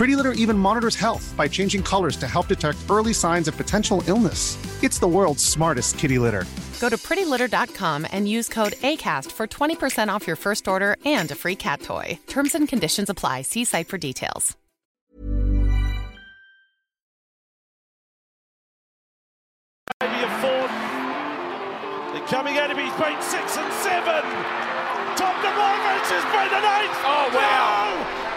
Pretty Litter even monitors health by changing colors to help detect early signs of potential illness. It's the world's smartest kitty litter. Go to prettylitter.com and use code ACAST for 20% off your first order and a free cat toy. Terms and conditions apply. See site for details. Maybe a fourth. They're coming out of his beat six and seven. Top the Morgans has been an eight. Oh, wow. No.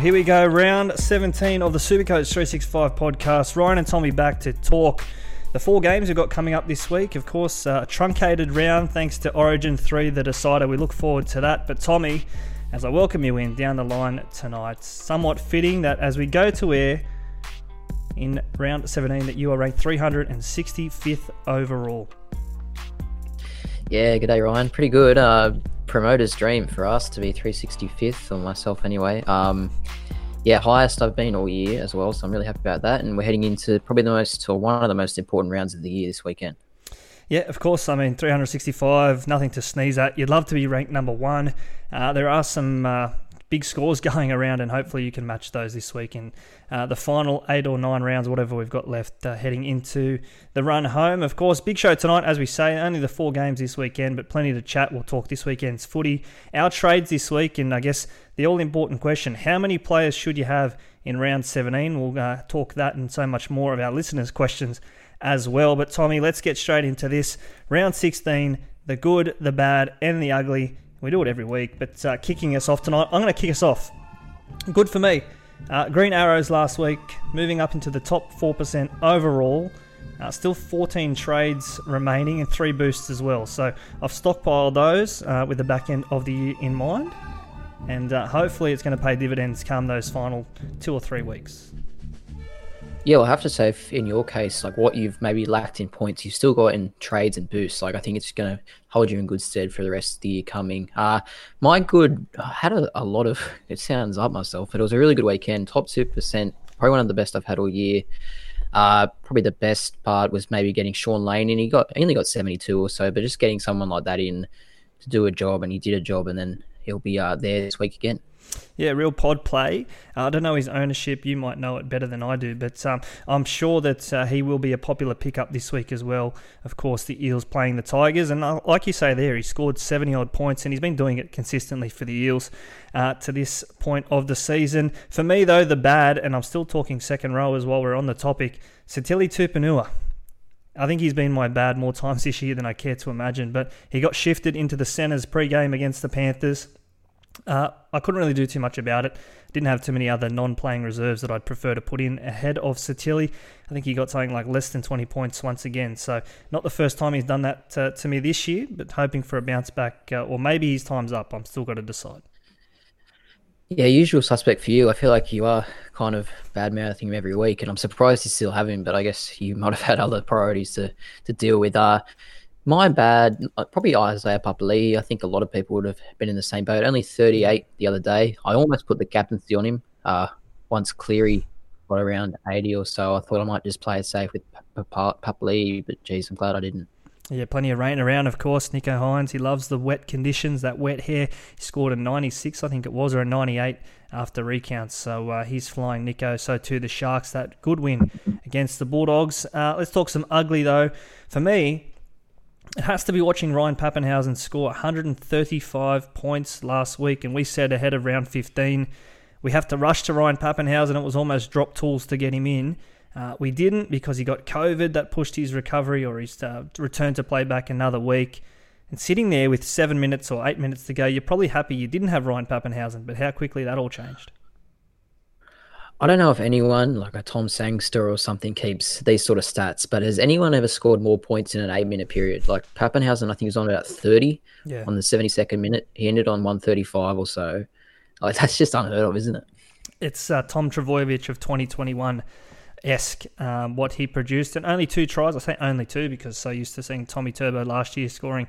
Here we go, round 17 of the Supercoach 365 podcast. Ryan and Tommy back to talk the four games we've got coming up this week. Of course, uh, a truncated round thanks to Origin 3, the decider. We look forward to that. But Tommy, as I welcome you in down the line tonight, somewhat fitting that as we go to air in round 17 that you are ranked 365th overall. Yeah, good day, Ryan. Pretty good. Uh, promoter's dream for us to be 365th, or myself anyway. Um, yeah, highest I've been all year as well, so I'm really happy about that. And we're heading into probably the most, or one of the most important rounds of the year this weekend. Yeah, of course. I mean, 365, nothing to sneeze at. You'd love to be ranked number one. Uh, there are some uh, big scores going around, and hopefully you can match those this week uh, the final eight or nine rounds, whatever we've got left, uh, heading into the run home. Of course, big show tonight, as we say, only the four games this weekend, but plenty to chat. We'll talk this weekend's footy, our trades this week, and I guess the all important question how many players should you have in round 17? We'll uh, talk that and so much more of our listeners' questions as well. But Tommy, let's get straight into this. Round 16, the good, the bad, and the ugly. We do it every week, but uh, kicking us off tonight, I'm going to kick us off. Good for me. Uh, Green Arrows last week, moving up into the top 4% overall. Uh, still 14 trades remaining and three boosts as well. So I've stockpiled those uh, with the back end of the year in mind. And uh, hopefully it's going to pay dividends come those final two or three weeks. Yeah, well, I have to say, in your case, like what you've maybe lacked in points, you've still got in trades and boosts. Like I think it's going to hold you in good stead for the rest of the year coming. Uh, my good I had a, a lot of. It sounds up myself, but it was a really good weekend. Top two percent, probably one of the best I've had all year. Uh, probably the best part was maybe getting Shaun Lane in. He got he only got seventy two or so, but just getting someone like that in to do a job, and he did a job, and then he'll be uh, there this week again. Yeah, real pod play. Uh, I don't know his ownership. You might know it better than I do, but um, I'm sure that uh, he will be a popular pickup this week as well. Of course, the Eels playing the Tigers, and uh, like you say there, he scored 70 odd points, and he's been doing it consistently for the Eels uh, to this point of the season. For me, though, the bad, and I'm still talking second row as while we're on the topic, Sitili Tupouniua. I think he's been my bad more times this year than I care to imagine, but he got shifted into the centres pre-game against the Panthers. Uh, I couldn't really do too much about it. Didn't have too many other non-playing reserves that I'd prefer to put in ahead of Sitili. I think he got something like less than 20 points once again. So not the first time he's done that to, to me this year, but hoping for a bounce back, uh, or maybe his time's up. I'm still got to decide. Yeah, usual suspect for you. I feel like you are kind of bad mouthing him every week, and I'm surprised you still have him. But I guess you might have had other priorities to to deal with. Uh, my bad, uh, probably Isaiah Papali'i. I think a lot of people would have been in the same boat. Only 38 the other day. I almost put the captaincy on him. Uh, once Cleary got around 80 or so, I thought I might just play it safe with Papali'i, but geez, I'm glad I didn't. Yeah, plenty of rain around, of course. Nicho Hynes, he loves the wet conditions, that wet hair. He scored a 96, I think it was, or a 98 after recounts. So uh, he's flying Nicho. So too the Sharks. That good win against the Bulldogs. Uh, let's talk some ugly, though. For me, it has to be watching Ryan Papenhuyzen score 135 points last week, and we said ahead of round 15 we have to rush to Ryan Papenhuyzen. It was almost drop tools to get him in. Uh, we didn't because he got COVID that pushed his recovery or his uh, return to play back another week. And sitting there with seven minutes or eight minutes to go, you're probably happy you didn't have Ryan Papenhuyzen, but how quickly that all changed. I don't know if anyone, like a Tom Sangster or something, keeps these sort of stats, but has anyone ever scored more points in an eight minute period? Like Papenhuyzen, I think he was on about 30 yeah. on the 72nd minute. He ended on 135 or so. Like, that's just unheard of, isn't it? It's uh, Tom Trbojevic of 2021 esque um, what he produced, and only two tries. I say only two because so used to seeing Tommy Turbo last year scoring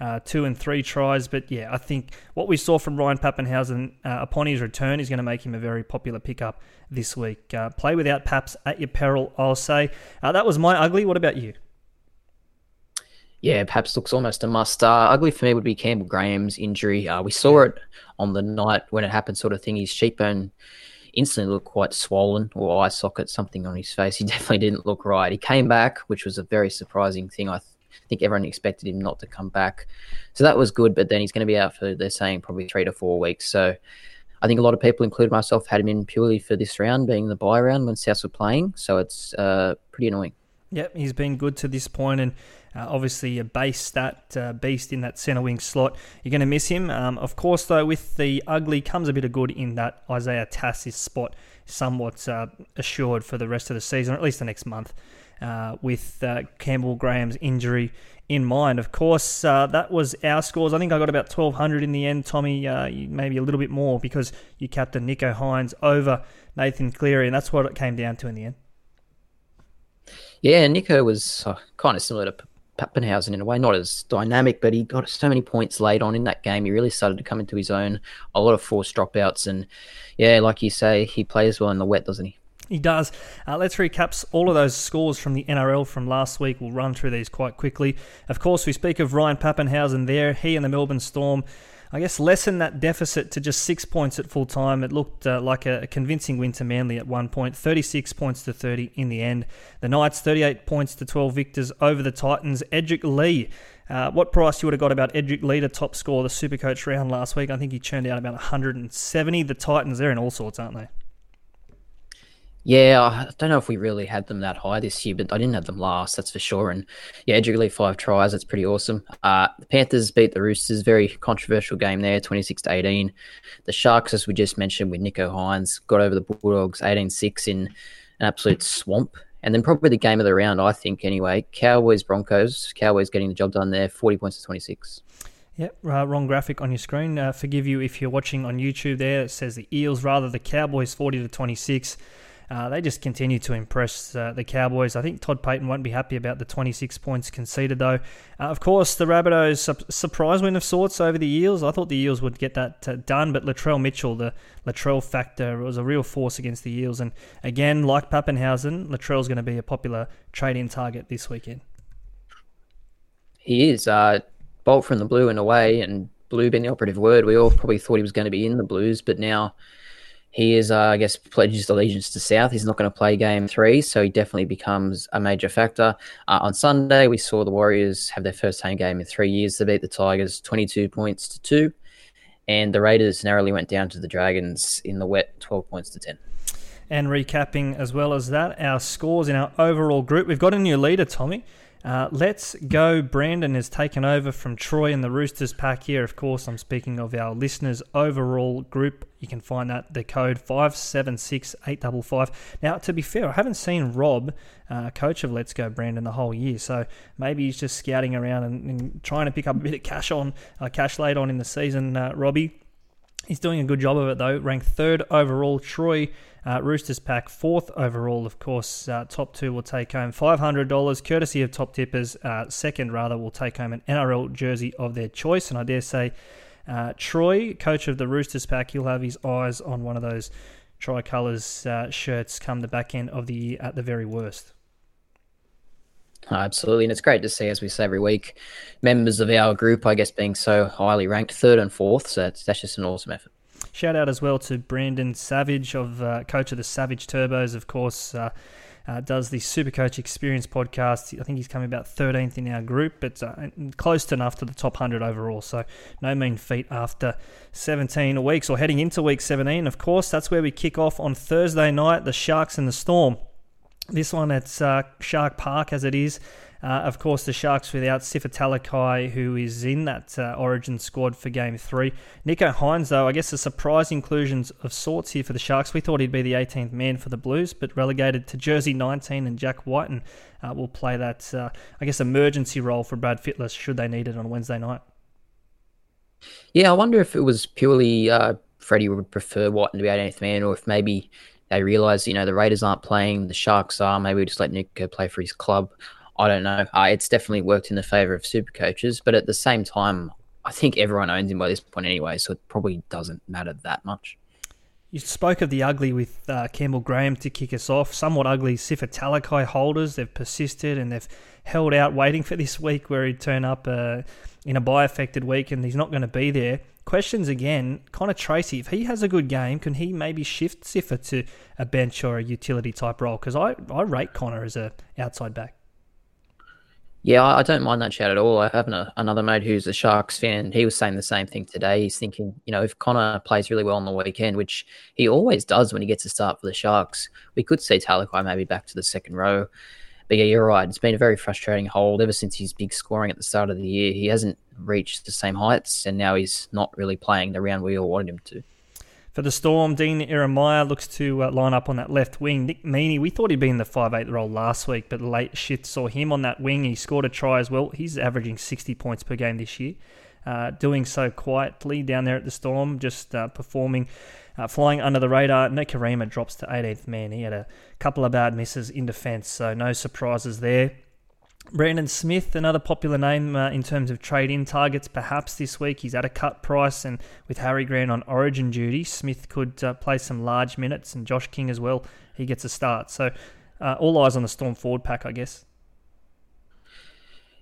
uh, two and three tries. But yeah, I think what we saw from Ryan Papenhuyzen uh, upon his return is going to make him a very popular pickup this week. Uh, play without Paps at your peril, I'll say. Uh, that was my ugly. What about you? Yeah, Paps looks almost a must. Uh, ugly for me would be Campbell Graham's injury. Uh, we saw it on the night when it happened, sort of thing. His cheekbone instantly looked quite swollen or eye socket, something on his face. He definitely didn't look right. He came back, which was a very surprising thing. I th- think everyone expected him not to come back. So that was good, but then he's going to be out for, they're saying, probably three to four weeks. So I think a lot of people, including myself, had him in purely for this round, being the bye round when South were playing. So it's uh, pretty annoying. Yep, he's been good to this point, and uh, obviously a base stat uh, beast in that centre wing slot. You're going to miss him. Um, of course, though, with the ugly comes a bit of good in that Isaiah Tass's spot somewhat uh, assured for the rest of the season, or at least the next month, uh, with uh, Campbell Graham's injury in mind. Of course, uh, that was our scores. I think I got about 1,200 in the end, Tommy, maybe a little bit more because you captain Nicho Hynes over Nathan Cleary, and that's what it came down to in the end. Yeah, Nicho was uh, kind of similar to Papenhuyzen in a way, not as dynamic, but he got so many points late on in that game. He really started to come into his own. A lot of forced dropouts, and yeah, like you say, he plays well in the wet, doesn't he? He does. Uh, let's recap all of those scores from the NRL from last week. We'll run through these quite quickly. Of course, we speak of Ryan Papenhuyzen there. He and the Melbourne Storm I guess, lessen that deficit to just six points at full time. It looked uh, like a, convincing win to Manly at one point, 36 points to 30 in the end. The Knights, 38 points to 12 victors over the Titans. Edrick Lee. Uh, what price you would have got about Edrick Lee to top score the Supercoach round last week? I think he churned out about 170. The Titans, they're in all sorts, aren't they? Yeah, I don't know if we really had them that high this year, but I didn't have them last, that's for sure. And yeah, Edrick five tries, that's pretty awesome. Uh, the Panthers beat the Roosters, very controversial game there, 26 to 18. The Sharks, as we just mentioned with Nicho Hynes, got over the Bulldogs 18 6 in an absolute swamp. And then probably the game of the round, I think, anyway. Cowboys Broncos. Cowboys getting the job done there, 40 points to 26. Yep, uh, wrong graphic on your screen. Uh, forgive you if you're watching on YouTube there. It says the Eels, rather the Cowboys 40 to 26. Uh, they just continue to impress uh, the Cowboys. I think Todd Payten won't be happy about the 26 points conceded, though. Uh, of course, the Rabbitohs su- surprise win of sorts over the Eels. I thought the Eels would get that uh, done, but Latrell Mitchell, the Latrell factor, was a real force against the Eels. And again, like Papenhuyzen, Latrell's going to be a popular trade-in target this weekend. He is. Uh, bolt from the blue in a way, and blue being the operative word. We all probably thought he was going to be in the Blues, but now he is, uh, I guess, pledges allegiance to South. He's not going to play game three, so he definitely becomes a major factor. Uh, on Sunday, we saw the Warriors have their first home game in three years. They beat the Tigers 22 points to two, and the Raiders narrowly went down to the Dragons in the wet 12 points to 10. And recapping as well as that, our scores in our overall group. We've got a new leader, Tommy. Uh, let's go. Brandon has taken over from Troy and the Roosters pack here. Of course, I'm speaking of our listeners' overall group. You can find that the code five seven six eight double five. Now, to be fair, I haven't seen Rob, uh, coach of Let's Go Brandon, the whole year. So maybe he's just scouting around and, and trying to pick up a bit of cash on uh, cash late on in the season. Uh, Robbie, he's doing a good job of it though. Ranked third overall. Troy uh, Roosters pack fourth overall, of course. Uh, top two will take home $500, courtesy of top tippers. Uh, second, rather, will take home an NRL jersey of their choice. And I dare say, uh, Troy, coach of the Roosters pack, he'll have his eyes on one of those tricolours uh, shirts come the back end of the year at the very worst. Absolutely, and it's great to see, as we say every week, members of our group, I guess, being so highly ranked, third and fourth. So that's, that's just an awesome effort. Shout out as well to Brandon Savage, of uh, coach of the Savage Turbos, of course. Uh, uh, does the Super Coach Experience podcast. I think he's coming about 13th in our group, but uh, close enough to the top 100 overall. So no mean feat after 17 weeks or heading into week 17. Of course, that's where we kick off on Thursday night. The Sharks and the Storm. This one at uh, Shark Park, as it is. Uh, of course, the Sharks without Sifa Talakai, who is in that uh, Origin squad for Game 3. Nicho Hynes, though, I guess a surprise inclusion of sorts here for the Sharks. We thought he'd be the 18th man for the Blues, but relegated to jersey 19, and Jack uh, will play that, I guess, emergency role for Brad Fittler should they need it on Wednesday night. Yeah, I wonder if it was purely uh, Freddie would prefer Wighton to be 18th man, or if maybe they realise, you know, the Raiders aren't playing, the Sharks are. Maybe we just let Nicho play for his club. I don't know. Uh, it's definitely worked in the favour of super coaches, but at the same time, I think everyone owns him by this point anyway, so it probably doesn't matter that much. You spoke of the ugly with uh, Campbell Graham to kick us off. Somewhat ugly Sifa Talakai holders. They've persisted and they've held out waiting for this week where he'd turn up uh, in a bye affected week and he's not going to be there. Questions again, Connor Tracey, if he has a good game, can he maybe shift Sifa to a bench or a utility type role? Because I, I rate Connor as a outside back. Yeah, I don't mind that chat at all. I have a, another mate who's a Sharks fan. He was saying the same thing today. He's thinking, you know, if Connor plays really well on the weekend, which he always does when he gets a start for the Sharks, we could see Talakai maybe back to the second row. But yeah, you're right. It's been a very frustrating hold ever since his big scoring at the start of the year. He hasn't reached the same heights, and now he's not really playing the round we all wanted him to. For the Storm, Dean Ieremia looks to uh, line up on that left wing. Nick Meaney, we thought he'd be in the 5'8 role last week, but late shift saw him on that wing. He scored a try as well. He's averaging 60 points per game this year. Uh, doing so quietly down there at the Storm, just uh, performing, uh, flying under the radar. Nikorima drops to 18th man. He had a couple of bad misses in defence, so no surprises there. Brandon Smith, another popular name uh, in terms of trade in targets, perhaps this week. He's at a cut price, and with Harry Grant on origin duty, Smith could uh, play some large minutes, and Josh King as well. He gets a start. So, uh, all eyes on the Storm forward pack, I guess.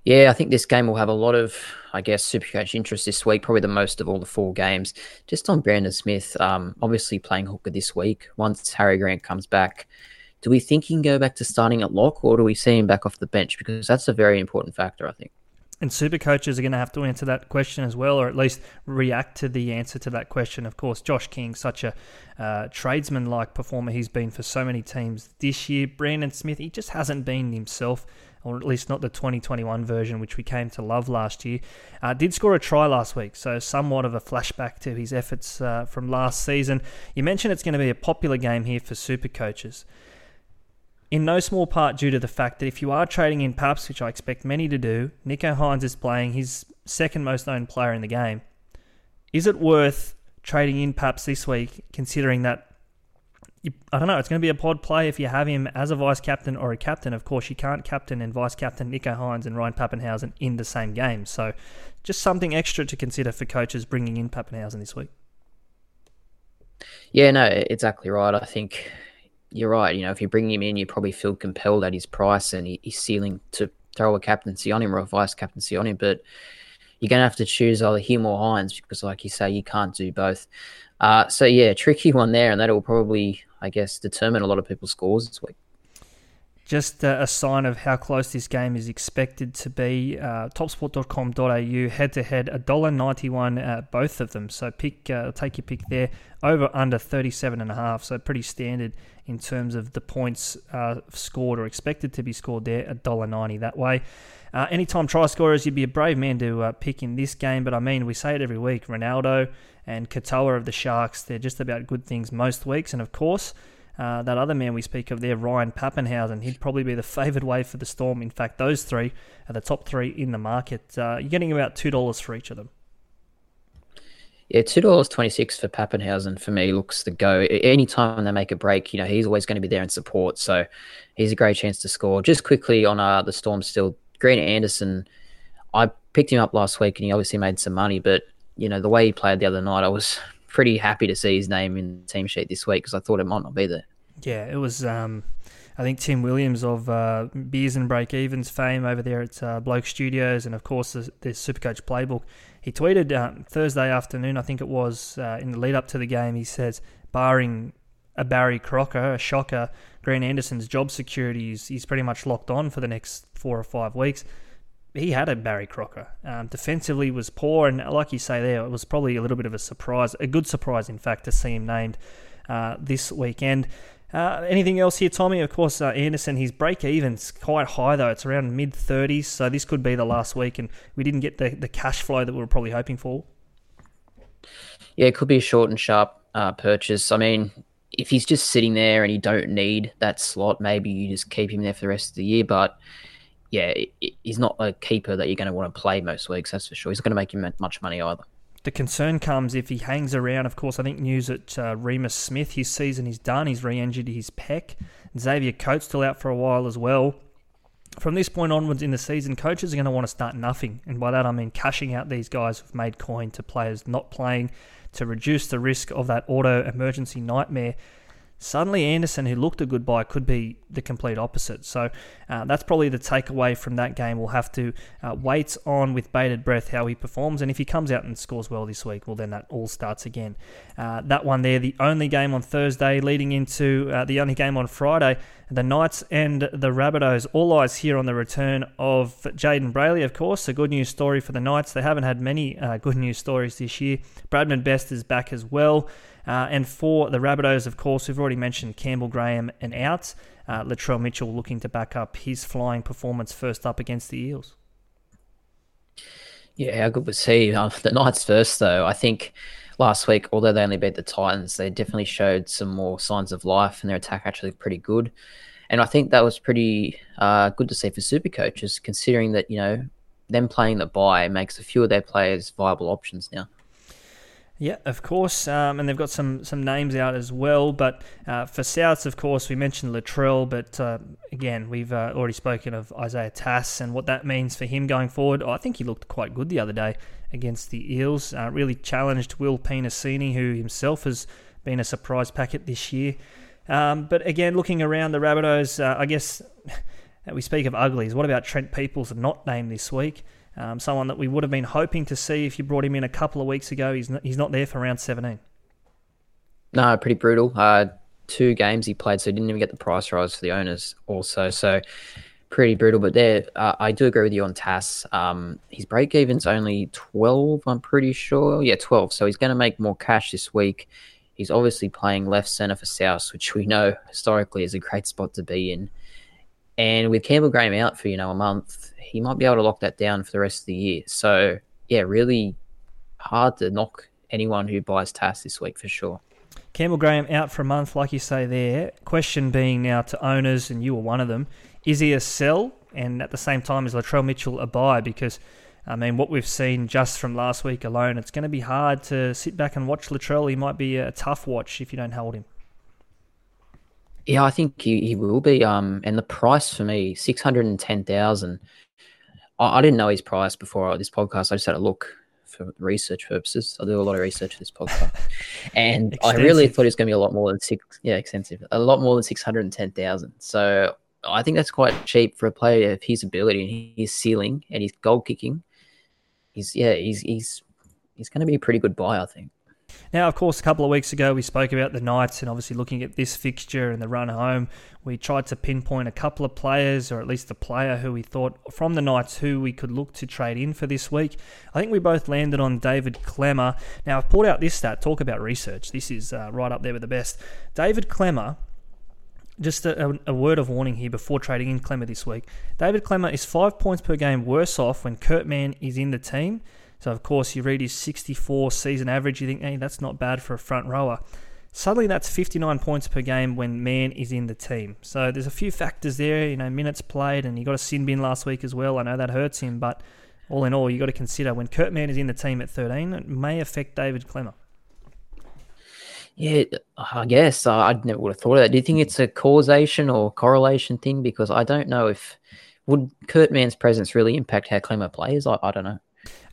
Yeah, I think this game will have a lot of, I guess, supercoach interest this week, probably the most of all the four games. Just on Brandon Smith, um, obviously playing hooker this week. Once Harry Grant comes back, do we think he can go back to starting at lock or do we see him back off the bench? Because that's a very important factor, I think. And super coaches are going to have to answer that question as well, or at least react to the answer to that question. Of course, Josh King, such a uh, tradesman like performer he's been for so many teams this year. Brandon Smith, he just hasn't been himself, or at least not the 2021 version, which we came to love last year. Uh, did score a try last week, so somewhat of a flashback to his efforts uh, from last season. You mentioned it's going to be a popular game here for super coaches in no small part due to the fact that if you are trading in Paps, which I expect many to do, Nicho Hynes is playing his second most known player in the game. Is it worth trading in Paps this week, considering that? I don't know. It's going to be a pod play if you have him as a vice captain or a captain. Of course, you can't captain and vice captain Nicho Hynes and Ryan Papenhuyzen in the same game. So, just something extra to consider for coaches bringing in Papenhuyzen this week. Yeah, no, exactly right. I think you're right. You know, if you bring him in, you probably feel compelled at his price and his ceiling to throw a captaincy on him or a vice captaincy on him. But you're going to have to choose either him or Hynes because, like you say, you can't do both. Uh, so, yeah, tricky one there. And that will probably, I guess, determine a lot of people's scores this week just a sign of how close this game is expected to be. Uh, topsport.com.au head to head, $1.91 uh, both of them. So pick, uh, take your pick there. Over under 37.5. So pretty standard in terms of the points uh, scored or expected to be scored there, $1.90 that way. Uh, anytime try scorers, you'd be a brave man to uh, pick in this game, but I mean, we say it every week. Ronaldo and Katoa of the Sharks, they're just about good things most weeks. And of course, uh, that other man we speak of there, Ryan Papenhuyzen, he'd probably be the favoured way for the Storm. In fact, those three are the top three in the market. Uh, you're getting about $2 for each of them. Yeah, two dollars twenty six for Papenhuyzen for me looks the go. Anytime they make a break, you know he's always going to be there in support, so he's a great chance to score. Just quickly on uh, the Storm, still Grant Anderson. I picked him up last week, and he obviously made some money. But you know the way he played the other night, I was pretty happy to see his name in the team sheet this week because I thought it might not be there. Yeah, it was. Um, I think Tim Williams of uh, Beers and Break Evens fame over there at uh, Bloke Studios, and of course the, the Supercoach Playbook. He tweeted uh, Thursday afternoon, I think it was, uh, in the lead up to the game. He says, barring a Barry Crocker, a shocker, Grant Anderson's job security is he's pretty much locked on for the next four or five weeks. He had a Barry Crocker. Um, defensively was poor, and like you say there, it was probably a little bit of a surprise, a good surprise, in fact, to see him named uh, this weekend. Uh, anything else here, Tommy? Of course, uh, Anderson, his break even's quite high, though. It's around mid 30s, so this could be the last week, and we didn't get the, the cash flow that we were probably hoping for. Yeah, it could be a short and sharp uh, purchase. I mean, if he's just sitting there and you don't need that slot, maybe you just keep him there for the rest of the year. But yeah, he's not a keeper that you're going to want to play most weeks, that's for sure. He's not going to make you much money either. The concern comes if he hangs around. Of course, I think news at uh, Reimis Smith, his season is done. He's re injured his pec. Xavier Coates still out for a while as well. From this point onwards in the season, coaches are going to want to start nothing. And by that, I mean cashing out these guys who've made coin to players not playing to reduce the risk of that auto emergency nightmare Suddenly, Anderson, who looked a good buy, could be the complete opposite. So uh, that's probably the takeaway from that game. We'll have to uh, wait on with bated breath how he performs, and if he comes out and scores well this week, well then that all starts again. Uh, that one there, the only game on Thursday, leading into uh, the only game on Friday. The Knights and the Rabbitohs. All eyes here on the return of Jayden Brailey, of course. A good news story for the Knights. They haven't had many uh, good news stories this year. Bradman Best is back as well. Uh, and for the Rabbitohs, of course, we've already mentioned Campbell Graham and out. Uh, Latrell Mitchell looking to back up his flying performance first up against the Eels. Yeah, how good was he? Uh, the Knights first, though. I think last week, although they only beat the Titans, they definitely showed some more signs of life, and their attack actually pretty good. And I think that was pretty uh, good to see for super coaches, considering that you know them playing the bye makes a few of their players viable options now. Yeah, of course, um, and they've got some some names out as well. But uh, for Souths, of course, we mentioned Latrell, but uh, again, we've uh, already spoken of Isaiah Tass and what that means for him going forward. Oh, I think he looked quite good the other day against the Eels. Uh, really challenged Will Penisini, who himself has been a surprise packet this year. Um, but again, looking around the Rabbitohs, uh, I guess we speak of uglies. What about Trent Peoples, not named this week? Um, someone that we would have been hoping to see if you brought him in a couple of weeks ago. He's not, he's not there for round 17. No, pretty brutal. Uh, two games he played, so he didn't even get the price rise for the owners also. So pretty brutal. But there, uh, I do agree with you on Tass. Um, his break even's only 12, I'm pretty sure. Yeah, 12. So he's going to make more cash this week. He's obviously playing left centre for South, which we know historically is a great spot to be in. And with Campbell Graham out for, you know, a month, he might be able to lock that down for the rest of the year. So, yeah, really hard to knock anyone who buys Tass this week for sure. Campbell Graham out for a month, like you say there. Question being now to owners, and you were one of them, is he a sell? And at the same time, is Latrell Mitchell a buy? Because, I mean, what we've seen just from last week alone, it's going to be hard to sit back and watch Latrell. He might be a tough watch if you don't hold him. Yeah, I think he, he will be. Um, and the price for me, six hundred and ten thousand. I, I didn't know his price before this podcast. I just had a look for research purposes. I do a lot of research for this podcast, and I really thought it was going to be a lot more than six. Yeah, extensive, a lot more than six hundred and ten thousand. So I think that's quite cheap for a player of his ability and his ceiling and his goal kicking. He's yeah, he's he's he's going to be a pretty good buy, I think. Now, of course, a couple of weeks ago we spoke about the Knights and obviously looking at this fixture and the run home. We tried to pinpoint a couple of players, or at least a player who we thought from the Knights who we could look to trade in for this week. I think we both landed on David Klemmer. Now, I've pulled out this stat. Talk about research. This is uh, right up there with the best. David Klemmer just a, a, word of warning here before trading in Klemmer this week. David Klemmer is five points per game worse off when Kurt Mann is in the team so, of course, you read his 64 season average, you think, hey, that's not bad for a front rower. Suddenly, that's 59 points per game when Mann is in the team. So, there's a few factors there, you know, minutes played, and he got a sin bin last week as well. I know that hurts him, but all in all, you got to consider when Kurt Mann is in the team at 13, it may affect David Klemmer. Yeah, I guess I never would have thought of that. Do you think it's a causation or correlation thing? Because I don't know if would Kurt Mann's presence really impact how Klemmer plays. I, I don't know.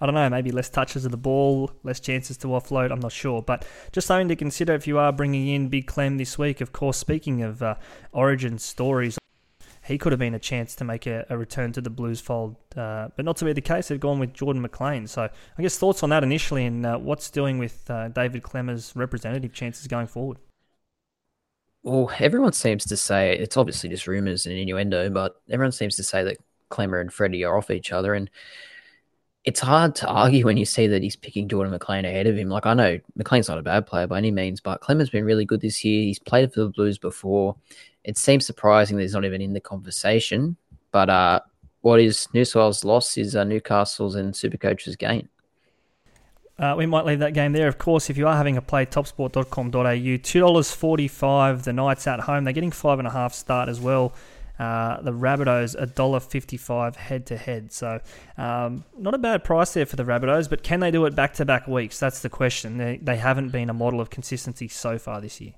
I don't know, maybe less touches of the ball, less chances to offload. I'm not sure, but just something to consider if you are bringing in Big Clem this week. Of course, speaking of uh, Origin stories, he could have been a chance to make a, a return to the Blues fold, uh, but not to be the case. They've gone with Jordan McLean. So I guess thoughts on that initially, and uh, what's doing with uh, David Klemmer's representative chances going forward. Well, everyone seems to say it's obviously just rumours and innuendo, but everyone seems to say that Klemmer and Freddie are off each other, and it's hard to argue when you see that he's picking Jordan McLean ahead of him. Like I know McLean's not a bad player by any means, but Klemmer's been really good this year. He's played for the Blues before. It seems surprising that he's not even in the conversation. But uh, what is New South Wales' loss is uh, Newcastle's and Supercoach's gain. Uh, we might leave that game there. Of course, if you are having a play, topsport.com.au, $2.45 the Knights at home. They're getting five and a half start as well. Uh, the Rabbitohs $1.55 head to head. So, um, not a bad price there for the Rabbitohs, but can they do it back to back weeks? That's the question. They, they haven't been a model of consistency so far this year.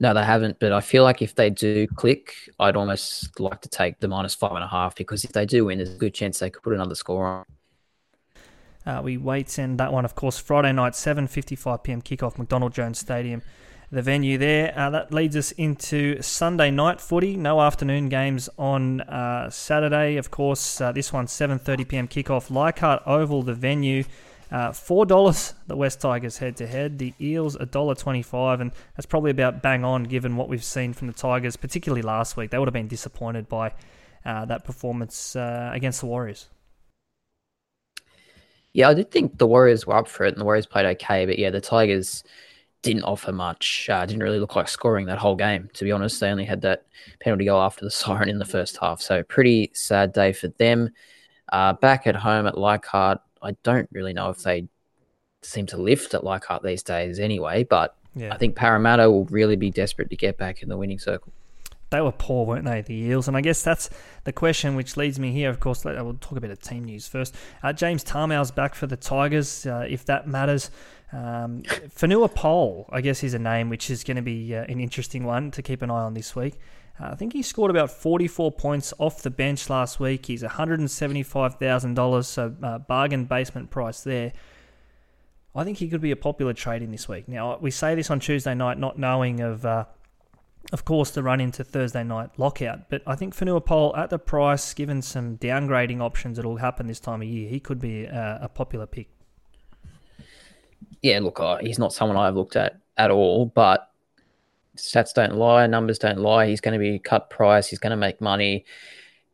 No, they haven't. But I feel like if they do click, I'd almost like to take the minus five and a half because if they do win, there's a good chance they could put another score on. Uh, we wait and that one, of course, Friday night, 7:55 p.m. kickoff, McDonald Jones Stadium, the venue there. Uh, that leads us into Sunday night footy. No afternoon games on uh, Saturday, of course. Uh, this one, 7:30 p.m. kickoff, Leichhardt Oval, the venue. Uh, Four dollars the West Tigers head to head. The Eels a dollar twenty-five, and that's probably about bang on given what we've seen from the Tigers, particularly last week. They would have been disappointed by uh, that performance uh, against the Warriors. Yeah, I did think the Warriors were up for it, and the Warriors played okay. But yeah, the Tigers didn't offer much. Uh, didn't really look like scoring that whole game. To be honest, they only had that penalty goal after the siren in the first half. So pretty sad day for them. Uh, back at home at Leichhardt, I don't really know if they seem to lift at Leichhardt these days anyway, but yeah. I think Parramatta will really be desperate to get back in the winning circle. They were poor, weren't they, the Eels? And I guess that's the question which leads me here. Of course, I will talk a bit of team news first. Uh, James Tamou's back for the Tigers, uh, if that matters. Um, Fonua Pole, I guess, is a name which is going to be uh, an interesting one to keep an eye on this week. Uh, I think he scored about 44 points off the bench last week. He's $175,000, so uh, bargain basement price there. I think he could be a popular trade in this week. Now, we say this on Tuesday night, not knowing of, uh, of course, the run into Thursday night lockout. But I think Fonua Pole, at the price, given some downgrading options that will happen this time of year, he could be a, a popular pick. Yeah, look, he's not someone I've looked at at all, but stats don't lie, numbers don't lie. He's going to be cut price. He's going to make money.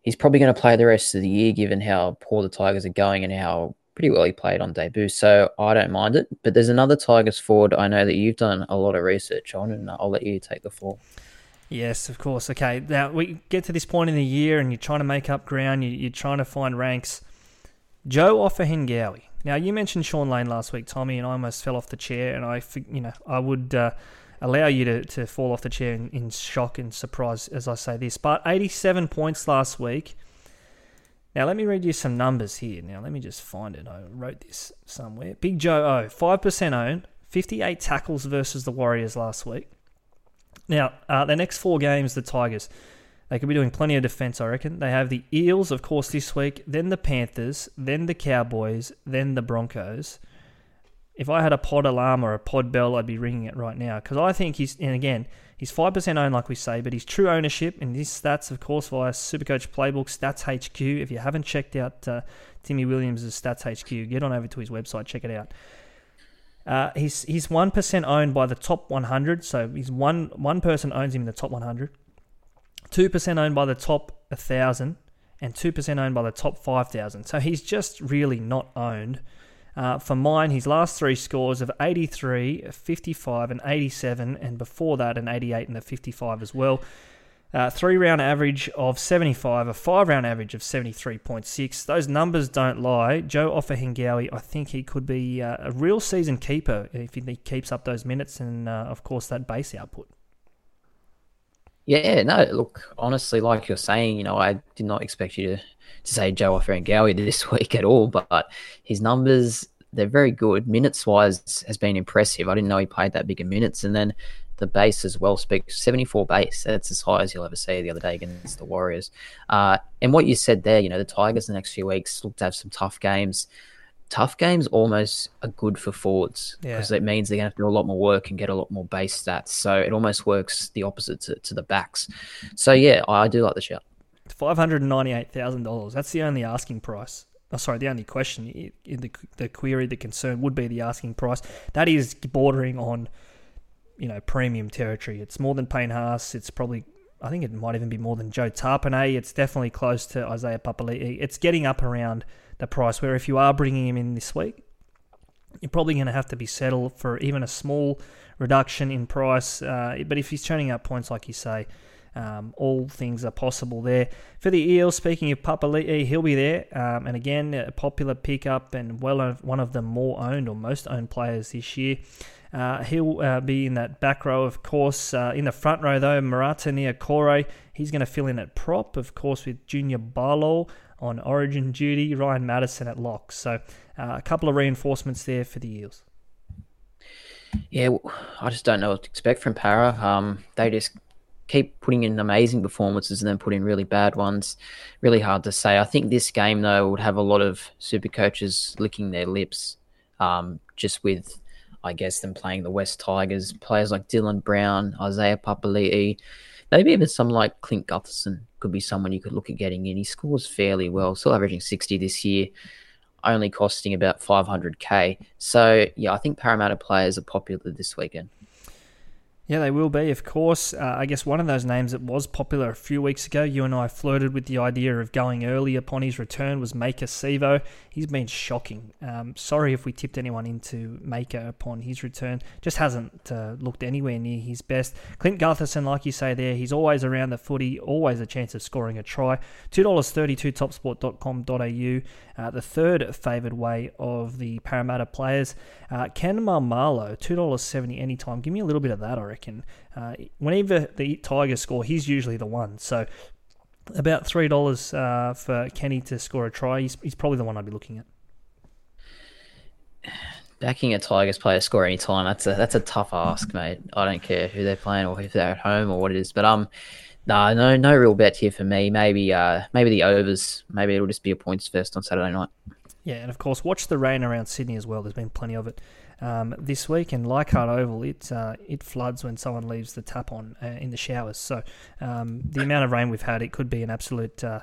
He's probably going to play the rest of the year, given how poor the Tigers are going and how pretty well he played on debut. So I don't mind it. But there's another Tigers forward I know that you've done a lot of research on, and I'll let you take the floor. Yes, of course. Okay, now we get to this point in the year, and you're trying to make up ground. You're trying to find ranks. Joe Ofahengaue. Now you mentioned Shaun Lane last week, Tommy, and I almost fell off the chair. And I, you know, I would. Uh, allow you to, to fall off the chair in, in shock and surprise as I say this. But 87 points last week. Now, let me read you some numbers here. Now, let me just find it. I wrote this somewhere. Big Joe O, 5% owned, 58 tackles versus the Warriors last week. Now, uh, the next four games, the Tigers, they could be doing plenty of defense, I reckon. They have the Eels, of course, this week, then the Panthers, then the Cowboys, then the Broncos if I had a pod alarm or a pod bell, I'd be ringing it right now because I think he's, and again, he's 5% owned, like we say, but his true ownership and these stats, of course, via Supercoach Playbook, Stats HQ. If you haven't checked out uh, Timmy Williams' Stats HQ, get on over to his website, check it out. Uh, he's he's one percent owned by the top 100, so he's one one person owns him in the top 100. Two percent owned by the top 1,000, and two percent owned by the top 5,000. So he's just really not owned uh, for mine, his last three scores of 83, 55, and 87, and before that, an 88 and a 55 as well. Uh, three round average of 75, a five round average of 73.6. Those numbers don't lie. Joe Ofahengaue, I think he could be uh, a real season keeper if he keeps up those minutes and, uh, of course, that base output. Yeah, no, look, honestly, like you're saying, you know, I did not expect you to to say Joe Ofahengaue this week at all, but his numbers they're very good. Minutes wise has been impressive. I didn't know he played that big in minutes, and then the base as well speaks 74 base. That's as high as you'll ever see the other day against the Warriors. Uh, and what you said there, you know, the Tigers the next few weeks look to have some tough games. Tough games almost are good for forwards because Yeah. it means they're going to have to do a lot more work and get a lot more base stats. So it almost works the opposite to, to the backs. So yeah, I do like the shout. Five hundred ninety-eight thousand dollars. That's the only asking price. Oh, sorry, the only question in the the query, the concern would be the asking price. That is bordering on, you know, premium territory. It's more than Payne Haas. It's probably, I think it might even be more than Joe Tapine. It's definitely close to Isaiah Papali'i. It's getting up around the price where if you are bringing him in this week, you're probably going to have to be settled for even a small reduction in price. Uh, but if he's turning up points, like you say, um, all things are possible there. For the Eels, speaking of Papali'i, he'll be there. Um, and again, a popular pickup and well one of the more owned or most owned players this year. Uh, he'll uh, be in that back row, of course. Uh, in the front row, though, Marata Niukore, he's going to fill in at prop, of course, with Junior Paulo on origin duty, Ryan Matterson at lock. So uh, a couple of reinforcements there for the Eels. Yeah, I just don't know what to expect from Para. Um, they just keep putting in amazing performances and then put in really bad ones. Really hard to say. I think this game though would have a lot of super coaches licking their lips, um, just with, I guess, them playing the West Tigers. Players like Dylan Brown, Isaiah Papali'i, maybe even someone like Clint Gutherson could be someone you could look at getting in. He scores fairly well, still averaging sixty this year only costing about 500k. So, yeah, I think Parramatta players are popular this weekend. Yeah, they will be, of course. Uh, I guess one of those names that was popular a few weeks ago, you and I flirted with the idea of going early upon his return, was Maika Sivo. He's been shocking. Um, sorry if we tipped anyone into Maika upon his return. Just hasn't uh, looked anywhere near his best. Clint Gutherson, like you say there, he's always around the footy, always a chance of scoring a try. $2.32 topsport.com.au, uh, the third favoured way of the Parramatta players. Uh, Ken Maumalo, $2.70 anytime. Give me a little bit of that, I. Uh, whenever the Tigers score, he's usually the one. So about $3 uh, for Kenny to score a try. He's, he's probably the one I'd be looking at. Backing a Tigers player score any time, that's a that's a tough ask, mate. I don't care who they're playing or if they're at home or what it is. But um no, no no real bet here for me. Maybe uh maybe the overs. Maybe it'll just be a points fest on Saturday night. Yeah, and of course, watch the rain around Sydney as well. There's been plenty of it um, this week, and Leichhardt Oval, it uh, it floods when someone leaves the tap on uh, in the showers. So um, the amount of rain we've had, it could be an absolute uh,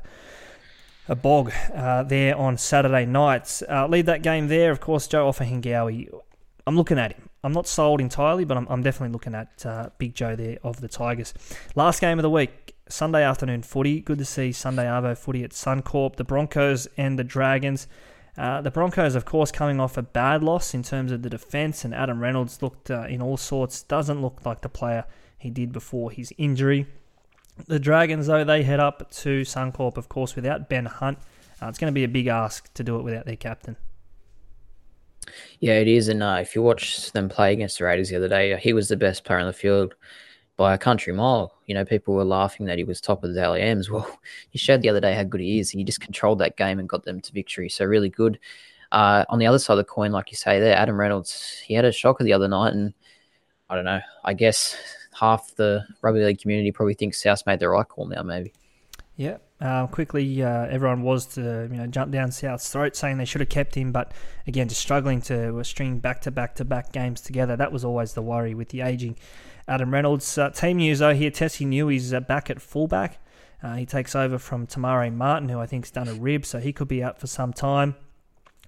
a bog uh, there on Saturday nights. Uh, leave that game there, of course. Joe Ofahengaue, I'm looking at him. I'm not sold entirely, but I'm, I'm definitely looking at uh, Big Joe there of the Tigers. Last game of the week, Sunday afternoon footy. Good to see Sunday Arvo footy at Suncorp. The Broncos and the Dragons. Uh, the Broncos, of course, coming off a bad loss in terms of the defence, and Adam Reynolds looked uh, in all sorts. Doesn't look like the player he did before his injury. The Dragons, though, they head up to Suncorp, of course, without Ben Hunt. Uh, it's going to be a big ask to do it without their captain. Yeah, it is. And uh, if you watch them play against the Raiders the other day, he was the best player on the field by a country mile. You know, people were laughing that he was top of the Daily. Well, he showed the other day how good he is. He just controlled that game and got them to victory. So really good. Uh, on the other side of the coin, like you say there, Adam Reynolds, he had a shocker the other night, and I don't know. I guess half the rugby league community probably thinks South made the right call now. Maybe. Yeah. Uh, quickly, uh, everyone was to you know jump down South's throat, saying they should have kept him, but again, just struggling to string back to back to back games together. That was always the worry with the aging Adam Reynolds. Uh, team news though here, Tesi Niu is uh, back at fullback. Uh, he takes over from Te Maire Martin, who I think's done a rib, so he could be out for some time.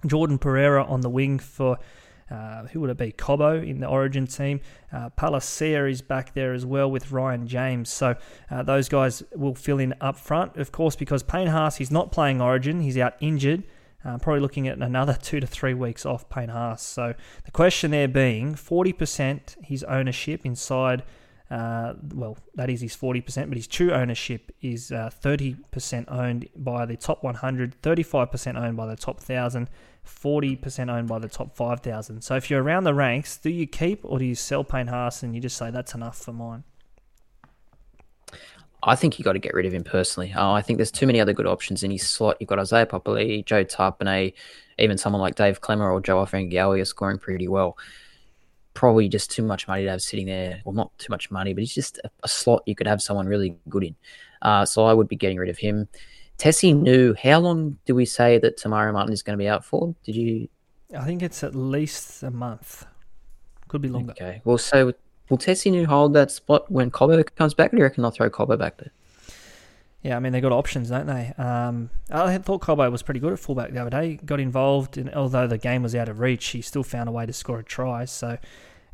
Jordan Pereira on the wing for uh, who would it be? Cobbo in the Origin team. Uh, is back there as well with Ryan James. So uh, those guys will fill in up front, of course, because Payne Haas he's not playing Origin. He's out injured. Uh, probably looking at another two to three weeks off Payne Haas. So the question there being 40% his ownership inside. Uh, well, that is his 40%, but his true ownership is uh, 30% owned by the top 100, 35% owned by the top 1,000, 40% owned by the top 5,000. So if you're around the ranks, do you keep or do you sell Payne Haas and you just say that's enough for mine? I think you got to get rid of him personally. Uh, I think there's too many other good options in his slot. You've got Isaiah Papali'i, Joe Tapine, even someone like Dave Klemmer or Joe Ofahengaue are scoring pretty well. probably just too much money to have sitting there. Well, not too much money, but he's just a, a slot you could have someone really good in. Uh, so I would be getting rid of him. Tesi Niu. how long do we say that Te Maire Martin is going to be out for? Did you? I think it's at least a month. Could be longer. Okay. Well, so will Tesi Niu hold that spot when Cobbo comes back? Or do you reckon they'll throw Cobbo back there? Yeah, I mean they've got options, don't they? Um, I thought Cobbo was pretty good at fullback the other day. Got involved, and although the game was out of reach, he still found a way to score a try. So,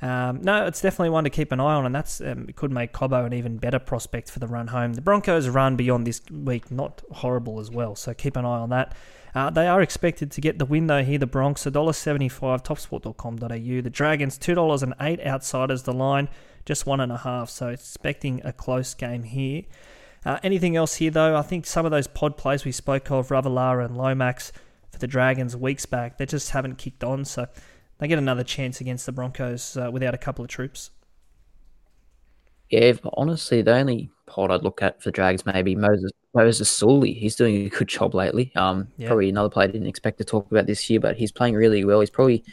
um, no, it's definitely one to keep an eye on, and that's um, could make Cobbo an even better prospect for the run home. The Broncos' run beyond this week not horrible as well, so keep an eye on that. Uh, they are expected to get the win though here. The Bronx $1.75 topsport.com.au. The Dragons $2.08 outsiders. The line just one and a half. So expecting a close game here. Uh, anything else here, though? I think some of those pod plays we spoke of, Ravalawa and Lomax for the Dragons weeks back, they just haven't kicked on. So they get another chance against the Broncos uh, without a couple of troops. Yeah, honestly, the only pod I'd look at for Drags maybe Moses Moses Suli. He's doing a good job lately. Um, yeah. probably another player I didn't expect to talk about this year, but he's playing really well. He's probably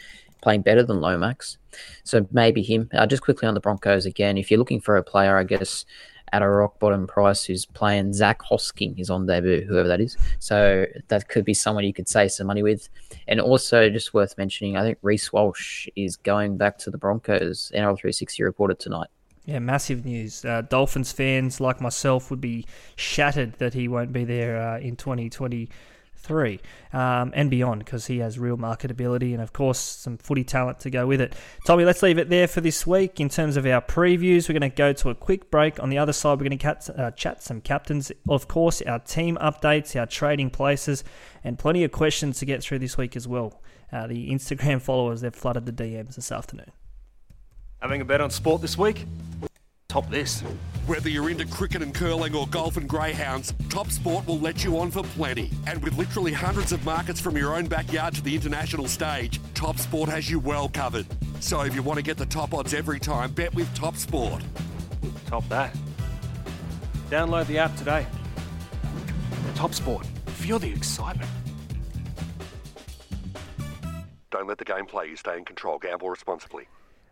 playing better than Lomax, so maybe him. Uh, just quickly on the Broncos again. If you're looking for a player, I guess at a rock bottom price who's playing Zach Hosking is on debut, whoever that is. So that could be someone you could save some money with. And also, just worth mentioning, I think Reece Walsh is going back to the Broncos. NRL360 reported tonight. Yeah, massive news. Uh, Dolphins fans like myself would be shattered that he won't be there uh, in 2023 um, and beyond because he has real marketability and, of course, some footy talent to go with it. Tommy, let's leave it there for this week in terms of our previews. We're going to go to a quick break. On the other side, we're going to uh, chat some captains, of course, our team updates, our trading places, and plenty of questions to get through this week as well. Uh, the Instagram followers, they've flooded the DMs this afternoon. Having a bet on sport this week? Top this. Whether you're into cricket and curling or golf and greyhounds, Top Sport will let you on for plenty. And with literally hundreds of markets from your own backyard to the international stage, Top Sport has you well covered. So if you want to get the top odds every time, bet with Top Sport. Top that. Download the app today. Top Sport. Feel the excitement. Don't let the game play you. Stay in control. Gamble responsibly.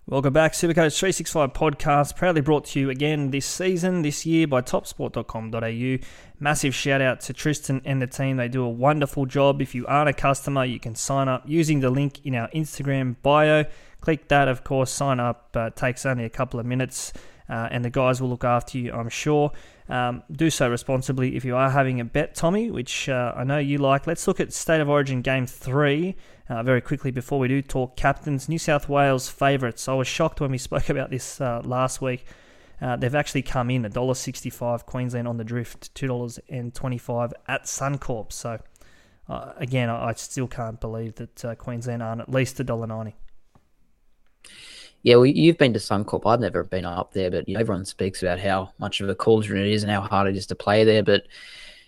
Welcome back, Supercoach 365 podcast, proudly brought to you again this season, this year by topsport.com.au. Massive shout out to Tristan and the team. They do a wonderful job. If you aren't a customer, you can sign up using the link in our Instagram bio. Click that, of course, sign up. Uh, takes only a couple of minutes, uh, and the guys will look after you, I'm sure. Um, do so responsibly if you are having a bet, Tommy, which uh, I know you like. Let's look at State of Origin Game 3 uh, very quickly before we do talk captains. New South Wales favourites. I was shocked when we spoke about this uh, last week. Uh, they've actually come in $1.65 Queensland on the drift, $2.25 at Suncorp. So, uh, again, I, I, still can't believe that uh, Queensland aren't at least $1.90. Yeah, well, you've been to Suncorp. I've never been up there, but everyone speaks about how much of a cauldron it is and how hard it is to play there. But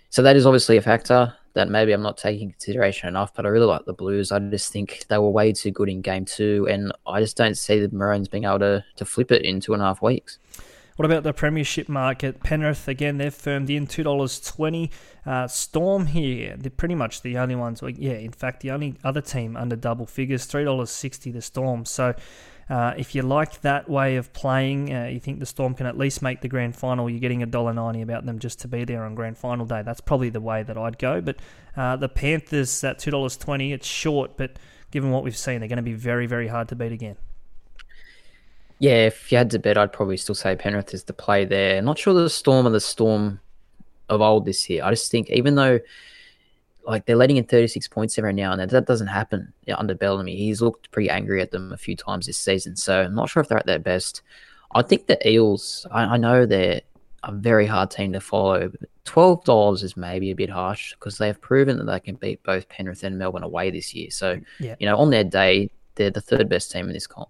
so that is obviously a factor that maybe I'm not taking consideration enough, but I really like the Blues. I just think they were way too good in game two, and I just don't see the Maroons being able to, to flip it in two and a half weeks. What about the Premiership market? Penrith, again, they've firmed in $2.20. Uh, Storm here, they're pretty much the only ones, yeah, in fact, the only other team under double figures, $3.60 the Storm. So uh, if you like that way of playing, uh, you think the Storm can at least make the grand final, you're getting $1.90 about them just to be there on grand final day. That's probably the way that I'd go. But uh, the Panthers at $2.20, it's short, but given what we've seen, they're going to be very, very hard to beat again. Yeah, if you had to bet, I'd probably still say Penrith is the play there. Not sure the Storm are the Storm of old this year. I just think even though like they're letting in 36 points every now and then. That doesn't happen under Bellamy. He's looked pretty angry at them a few times this season. So I'm not sure if they're at their best. I think the Eels, I, I know they're a very hard team to follow. Twelve dollars is maybe a bit harsh because they have proven that they can beat both Penrith and Melbourne away this year. So yeah. you know, on their day, they're the third best team in this comp.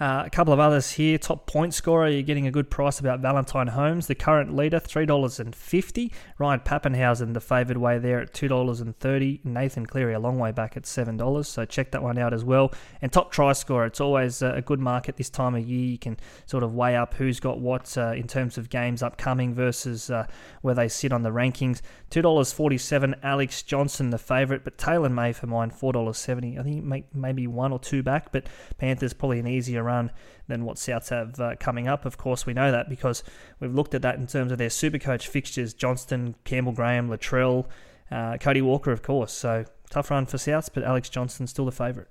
Uh, a couple of others here. Top point scorer, you're getting a good price about Valentine Holmes, the current leader, $3.50. Ryan Papenhuyzen, the favoured way there at $2.30. Nathan Cleary, a long way back at $7. So check that one out as well. And top try scorer, it's always a good market this time of year. You can sort of weigh up who's got what uh, in terms of games upcoming versus uh, where they sit on the rankings. $2.47, Alex Johnston, the favourite, but Taylan May for mine, $4.70. I think maybe one or two back, but Panthers probably an easier run than what Souths have uh, coming up. Of course, we know that because we've looked at that in terms of their Supercoach fixtures: Johnston, Campbell Graham, Latrell, uh, Cody Walker, of course. So tough run for Souths, but Alex Johnston's still the favourite.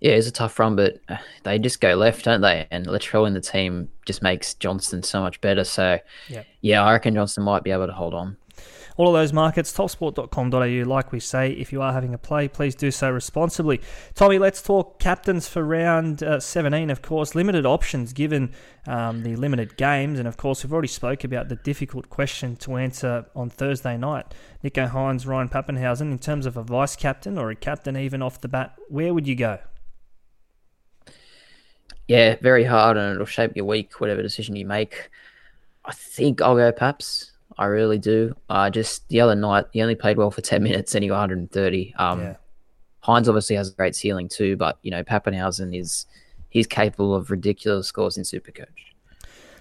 Yeah, it's a tough run, but uh, they just go left, don't they? And Latrell in the team just makes Johnston so much better. So, yeah, yeah I reckon Johnston might be able to hold on all of those markets, topsport.com.au. Like we say, if you are having a play, please do so responsibly. Tommy, let's talk captains for round uh, 17. Of course, limited options given um, the limited games, and of course, we've already spoke about the difficult question to answer on Thursday night. Nicho Hynes, Ryan Papenhuyzen, in terms of a vice captain or a captain even off the bat, where would you go? Yeah, very hard, and it'll shape your week, whatever decision you make. I think I'll go Paps. I really do. Uh, just the other night, he only played well for 10 minutes and he got 130. Um, yeah. Hynes obviously has a great ceiling too, but, you know, Papenhuyzen is he's capable of ridiculous scores in Supercoach.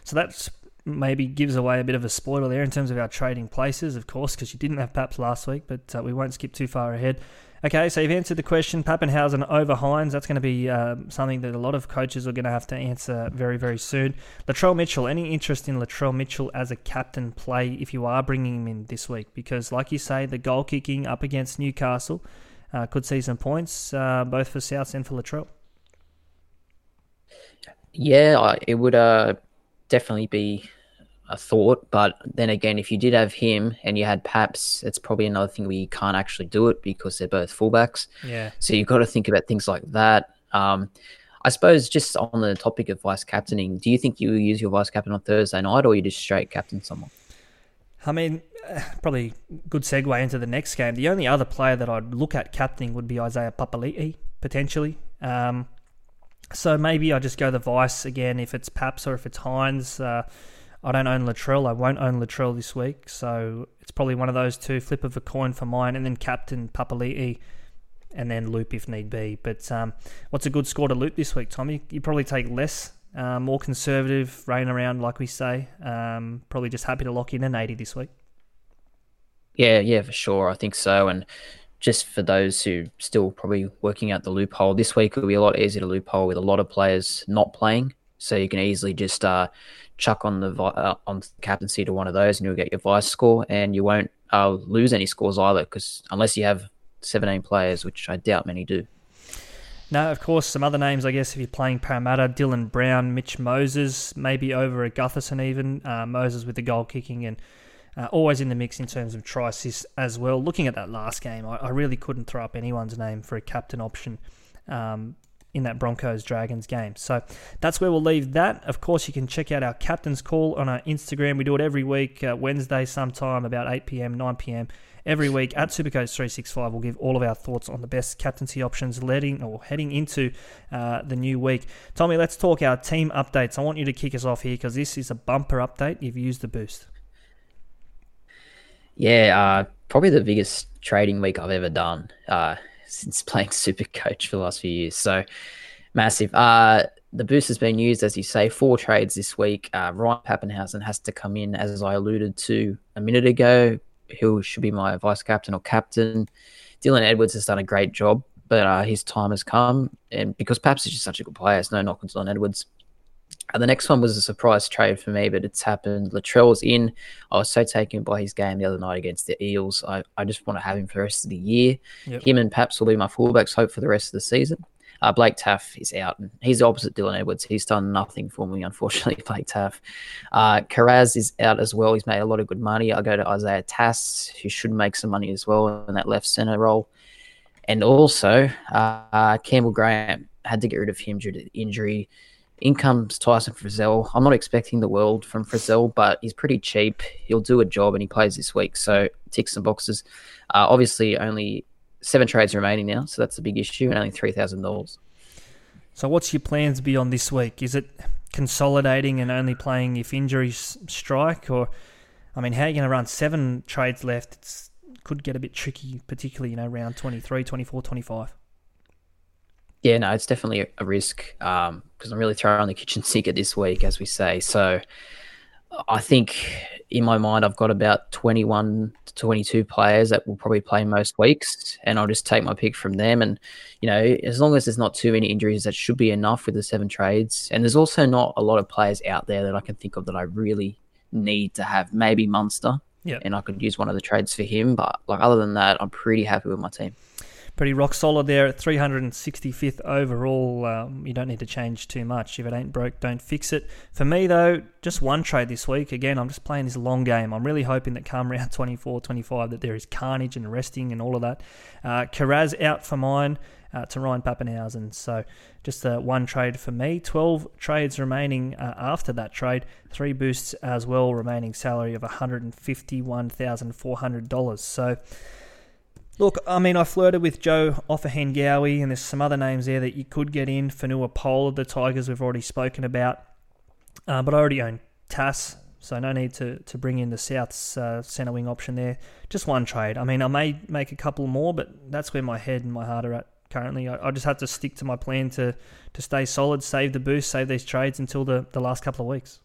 So that's maybe gives away a bit of a spoiler there in terms of our trading places, of course, because you didn't have Paps last week, but uh, we won't skip too far ahead. Okay, so you've answered the question. Papenhuyzen over Hynes. That's going to be uh, something that a lot of coaches are going to have to answer very, very soon. Latrell Mitchell. Any interest in Latrell Mitchell as a captain play if you are bringing him in this week? Because, like you say, the goal kicking up against Newcastle uh, could see some points, uh, both for South and for Latrell. Yeah, it would uh, definitely be a thought. But then again, if you did have him and you had Paps, it's probably another thing where you can't actually do it because they're both fullbacks. Yeah. So you've got to think about things like that. Um, I suppose just on the topic of vice captaining, do you think you use your vice captain on Thursday night or you just straight captain someone? I mean, probably good segue into the next game. The only other player that I'd look at captaining would be Isaiah Papali'i, potentially. Um, so maybe I just go the vice again if it's Paps or if it's Hynes. Uh, I don't own Latrell. I won't own Latrell this week, so it's probably one of those two. Flip of a coin for mine, and then captain Papali'i, and then loop if need be. But um, what's a good score to loop this week, Tommy? You probably take less, uh, more conservative, rain around like we say. Um, probably just happy to lock in an eighty this week. Yeah, yeah, for sure. I think so, and just for those who still probably working out the loophole this week, it'll be a lot easier to loophole with a lot of players not playing, so you can easily just. Uh, chuck on the uh, on captaincy to one of those, and you'll get your vice score, and you won't uh, lose any scores either, because unless you have 17 players, which I doubt many do. Now, of course, some other names, I guess, if you're playing Parramatta, Dylan Brown, Mitch Moses, maybe over at Gutherson even. Uh, Moses with the goal kicking and uh, always in the mix in terms of assists as well. Looking at that last game, I, I, really couldn't throw up anyone's name for a captain option. Um, in that Broncos Dragons game. So that's where we'll leave that. Of course, you can check out our captain's call on our Instagram. We do it every week, uh, Wednesday sometime about 8 p.m., 9 p.m. Every week at Supercoach365, we'll give all of our thoughts on the best captaincy options leading or heading into uh, the new week. Tommy, let's talk our team updates. I want you to kick us off here because this is a bumper update. You've used the boost. Yeah, uh, probably the biggest trading week I've ever done. Uh, since playing Super Coach for the last few years. So massive. Uh, the boost has been used, as you say, four trades this week. Uh, Ryan Papenhuyzen has to come in, as I alluded to a minute ago. Who should be my vice captain or captain? Dylan Edwards has done a great job, but uh, his time has come. And because Paps is just such a good player, it's no knock on Dylan Edwards. And the next one was a surprise trade for me, but it's happened. Latrell's in. I was so taken by his game the other night against the Eels. I, I just want to have him for the rest of the year. Yep. Him and Paps will be my fullbacks, hope for the rest of the season. Uh, Blake Taaffe is out, and he's the opposite Dylan Edwards. He's done nothing for me, unfortunately, Blake Taaffe. Uh, Kiraz is out as well. He's made a lot of good money. I go to Isaiah Tass, who should make some money as well in that left centre role. And also, uh, Campbell Graham had to get rid of him due to injury. In comes Tyson Frizell. I'm not expecting the world from Frizell, but he's pretty cheap. He'll do a job and he plays this week, so ticks some boxes. Uh, obviously, only seven trades remaining now, so that's a big issue, and only three thousand dollars. So, what's your plans beyond this week? Is it consolidating and only playing if injuries strike, or I mean, how are you going to run seven trades left? It could get a bit tricky, particularly you know round 23, 24, 25. Yeah, no, it's definitely a risk because um, I'm really throwing the kitchen sink at this week, as we say. So I think in my mind, I've got about 21 to 22 players that will probably play most weeks, and I'll just take my pick from them. And, you know, as long as there's not too many injuries, that should be enough with the seven trades. And there's also not a lot of players out there that I can think of that I really need to have. Maybe Munster, yeah, and I could use one of the trades for him. But, like, other than that, I'm pretty happy with my team pretty rock solid there at 365th overall. Um, you don't need to change too much. If it ain't broke, don't fix it. For me, though, just one trade this week. Again, I'm just playing this long game. I'm really hoping that come around 24, 25, that there is carnage and resting and all of that. Uh, Kiraz out for mine. Uh, to Ryan Papenhuyzen. So just uh, one trade for me. 12 trades remaining uh, after that trade. Three boosts as well, remaining salary of $151,400. So Look, I mean, I flirted with Joe Ofahengaue, and there's some other names there that you could get in. Fonua Pole of the Tigers, we've already spoken about. Uh, but I already own Tass, so no need to, to bring in the South's uh, centre wing option there. Just one trade. I mean, I may make a couple more, but that's where my head and my heart are at currently. I, I just have to stick to my plan to, to stay solid, save the boost, save these trades until the, the last couple of weeks.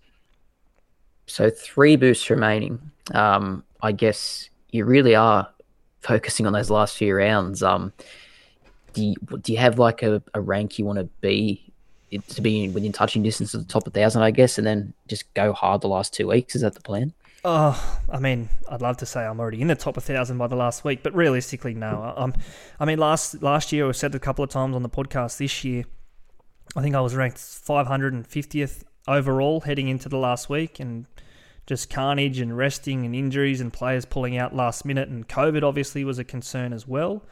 So three boosts remaining. Um, I guess you really are focusing on those last few rounds, um, do you, do you have like a, a rank you want to be to be within touching distance of the top of thousand, I guess, and then just go hard the last two weeks? Is that the plan? Oh, I mean, I'd love to say I'm already in the top of thousand by the last week, but realistically, no. I'm, I mean, last last year I said a couple of times on the podcast. This year, I think I was ranked 550th overall heading into the last week, and just carnage and resting and injuries and players pulling out last minute. And COVID obviously was a concern as well.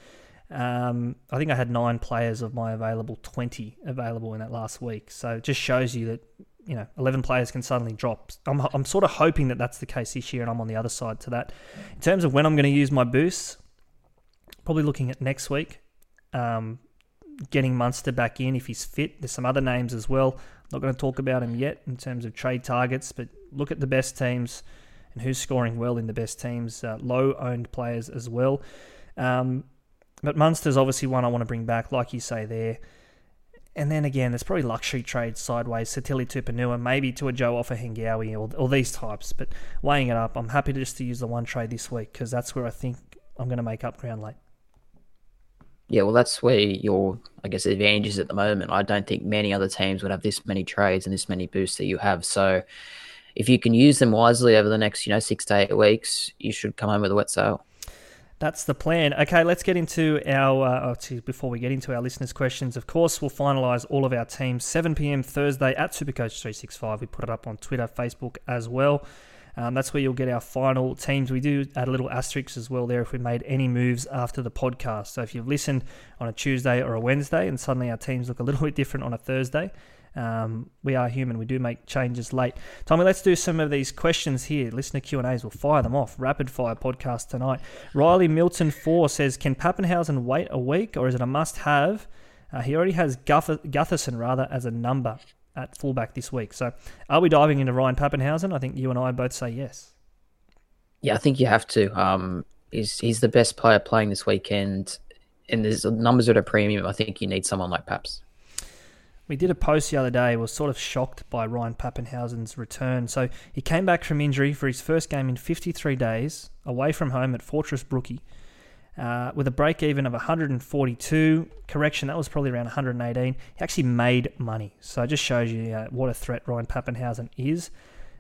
Um, I think I had nine players of my available 20 available in that last week. So it just shows you that, you know, 11 players can suddenly drop. I'm, I'm sort of hoping that that's the case this year and I'm on the other side to that. In terms of when I'm going to use my boosts, probably looking at next week. Um, getting Munster back in if he's fit. There's some other names as well. Not going to talk about him yet in terms of trade targets, but look at the best teams and who's scoring well in the best teams. Uh, low owned players as well. Um, but Munster's obviously one I want to bring back, like you say there. And then again, there's probably luxury trades sideways, Sitili Tupouniua, maybe to a Joe Ofahengaue or, or these types. But weighing it up, I'm happy to just to use the one trade this week because that's where I think I'm going to make up ground late. Yeah, well, that's where your, I guess, advantage is at the moment. I don't think many other teams would have this many trades and this many boosts that you have. So, if you can use them wisely over the next, you know, six to eight weeks, you should come home with a wet sail. That's the plan. Okay, let's get into our. Uh, oh, before we get into our listeners' questions, of course, we'll finalise all of our teams 7 p.m. Thursday at Supercoach365. We put it up on Twitter, Facebook as well. Um, that's where you'll get our final teams. We do add a little asterisk as well there if we made any moves after the podcast. So if you've listened on a Tuesday or a Wednesday and suddenly our teams look a little bit different on a Thursday, um, we are human. We do make changes late. Tommy, let's do some of these questions here. Listener Q and A's. We'll fire them off. Rapid fire podcast tonight. Riley Milton Four says, "Can Papenhuyzen wait a week, or is it a must-have?" Uh, he already has Guth- Gutherson rather as a number at fullback this week. So, are we diving into Ryan Papenhuyzen? I think you and I both say yes. Yeah, I think you have to. Um, he's he's the best player playing this weekend, and there's numbers at a premium. I think you need someone like Paps. We did a post the other day. Was sort of shocked by Ryan Papenhuyzen's return. So he came back from injury for his first game in 53 days, away from home at Fortress Brookie uh, with a break even of 142. Correction, that was probably around 118. He actually made money. So it just shows you uh, what a threat Ryan Papenhuyzen is.